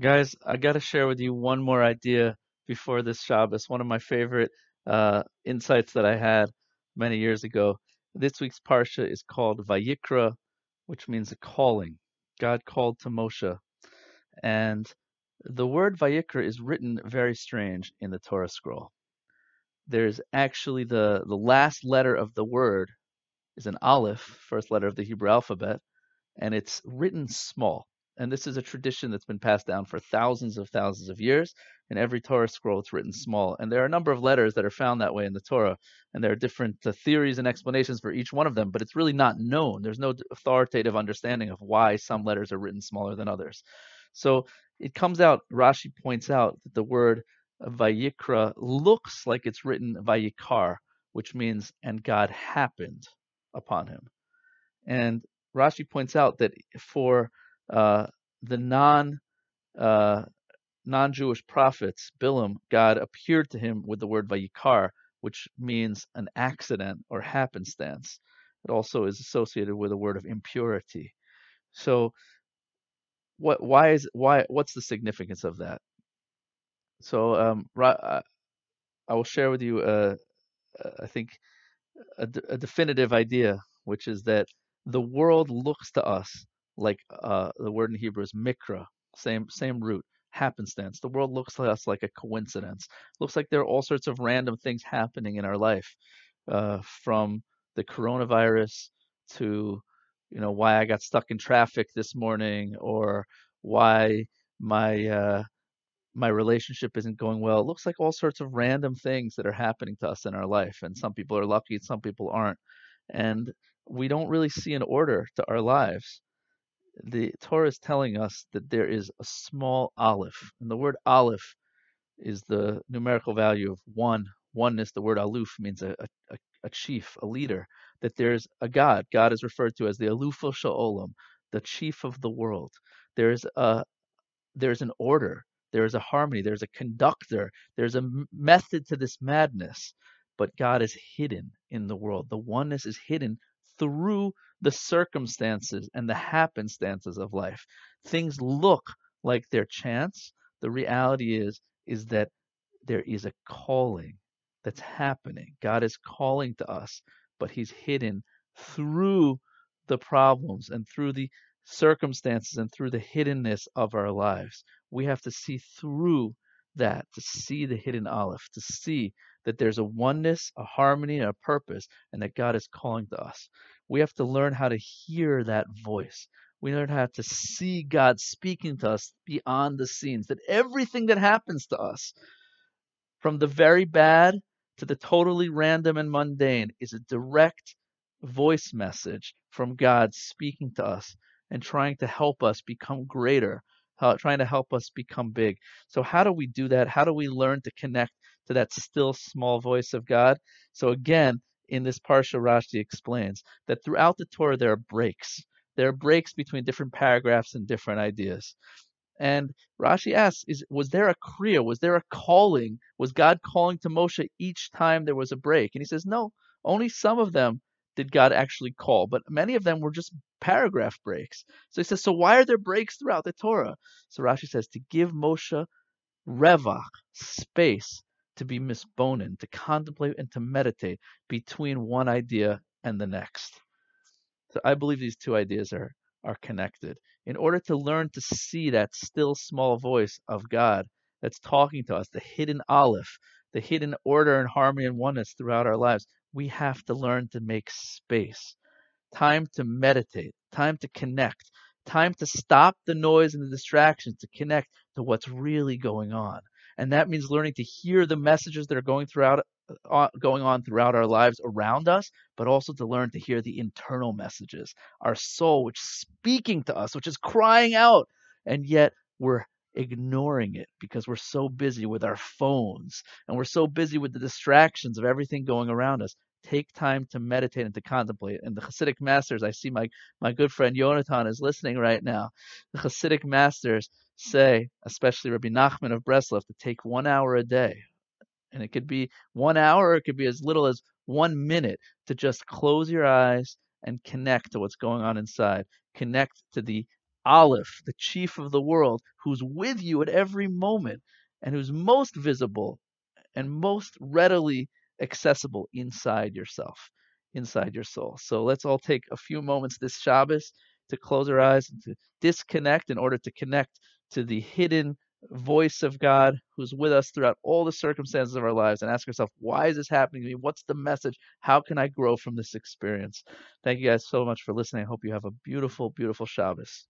Guys, I got to share with you one more idea before this Shabbos. One of my favorite uh, insights that I had many years ago. This week's parsha is called Vayikra, which means a calling. God called to Moshe, and the word Vayikra is written very strange in the Torah scroll. There's actually the the last letter of the word is an aleph, first letter of the Hebrew alphabet, and it's written small and this is a tradition that's been passed down for thousands of thousands of years. In every Torah scroll, it's written small, and there are a number of letters that are found that way in the Torah, and there are different uh, theories and explanations for each one of them. But it's really not known. There's no authoritative understanding of why some letters are written smaller than others. So it comes out. Rashi points out that the word Vayikra looks like it's written Vayikar, which means and God happened upon him. And Rashi points out that for uh, the non uh, non-Jewish prophets, Bilam, God appeared to him with the word Vayikar, which means an accident or happenstance. It also is associated with a word of impurity. So, what? Why is why? What's the significance of that? So, um, uh, I will share with you, uh, I think, a, a definitive idea, which is that the world looks to us like uh, the word in Hebrew is mikra, same same root, happenstance. The world looks to us like a coincidence. Looks like there are all sorts of random things happening in our life, uh, from the coronavirus to you know why I got stuck in traffic this morning or why my uh, my relationship isn't going well. It looks like all sorts of random things that are happening to us in our life, and some people are lucky, and some people aren't, and we don't really see an order to our lives the Torah is telling us that there is a small aleph, and the word aleph is the numerical value of one. Oneness, the word aluf means a, a, a chief, a leader. That there's a God. God is referred to as the alufo sha'olam, the chief of the world. There's a there's an order. There is a harmony. There's a conductor. There's a method to this madness. But God is hidden in the world. The oneness is hidden through the circumstances and the happenstances of life. Things look like they're chance. The reality is is that there is a calling that's happening. God is calling to us, but he's hidden through the problems and through the circumstances and through the hiddenness of our lives. We have to see through that to see the hidden aleph, to see that there's a oneness, a harmony, and a purpose, and that God is calling to us. We have to learn how to hear that voice. We learn how to see God speaking to us beyond the scenes, that everything that happens to us, from the very bad to the totally random and mundane, is a direct voice message from God speaking to us and trying to help us become greater, trying to help us become big. So, how do we do that? How do we learn to connect to that still small voice of God. So again, in this Parsha, Rashi explains that throughout the Torah there are breaks. There are breaks between different paragraphs and different ideas. And Rashi asks, is, was there a kriya? Was there a calling? Was God calling to Moshe each time there was a break? And he says, no, only some of them did God actually call, but many of them were just paragraph breaks. So he says, so why are there breaks throughout the Torah? So Rashi says, to give Moshe revach, space, to be misbonen, to contemplate and to meditate between one idea and the next. So I believe these two ideas are, are connected. In order to learn to see that still small voice of God that's talking to us, the hidden aleph, the hidden order and harmony and oneness throughout our lives, we have to learn to make space, time to meditate, time to connect, time to stop the noise and the distractions to connect to what's really going on and that means learning to hear the messages that are going throughout uh, going on throughout our lives around us, but also to learn to hear the internal messages, our soul, which is speaking to us, which is crying out, and yet we're ignoring it because we're so busy with our phones and we're so busy with the distractions of everything going around us. Take time to meditate and to contemplate. And the Hasidic masters, I see my, my good friend Yonatan is listening right now. The Hasidic masters say, especially Rabbi Nachman of Breslov, to take one hour a day. And it could be one hour, it could be as little as one minute to just close your eyes and connect to what's going on inside. Connect to the Aleph, the chief of the world, who's with you at every moment and who's most visible and most readily accessible inside yourself, inside your soul. So let's all take a few moments this Shabbos to close our eyes and to disconnect in order to connect to the hidden voice of God who's with us throughout all the circumstances of our lives and ask ourselves, why is this happening to me? What's the message? How can I grow from this experience? Thank you guys so much for listening. I hope you have a beautiful, beautiful Shabbos.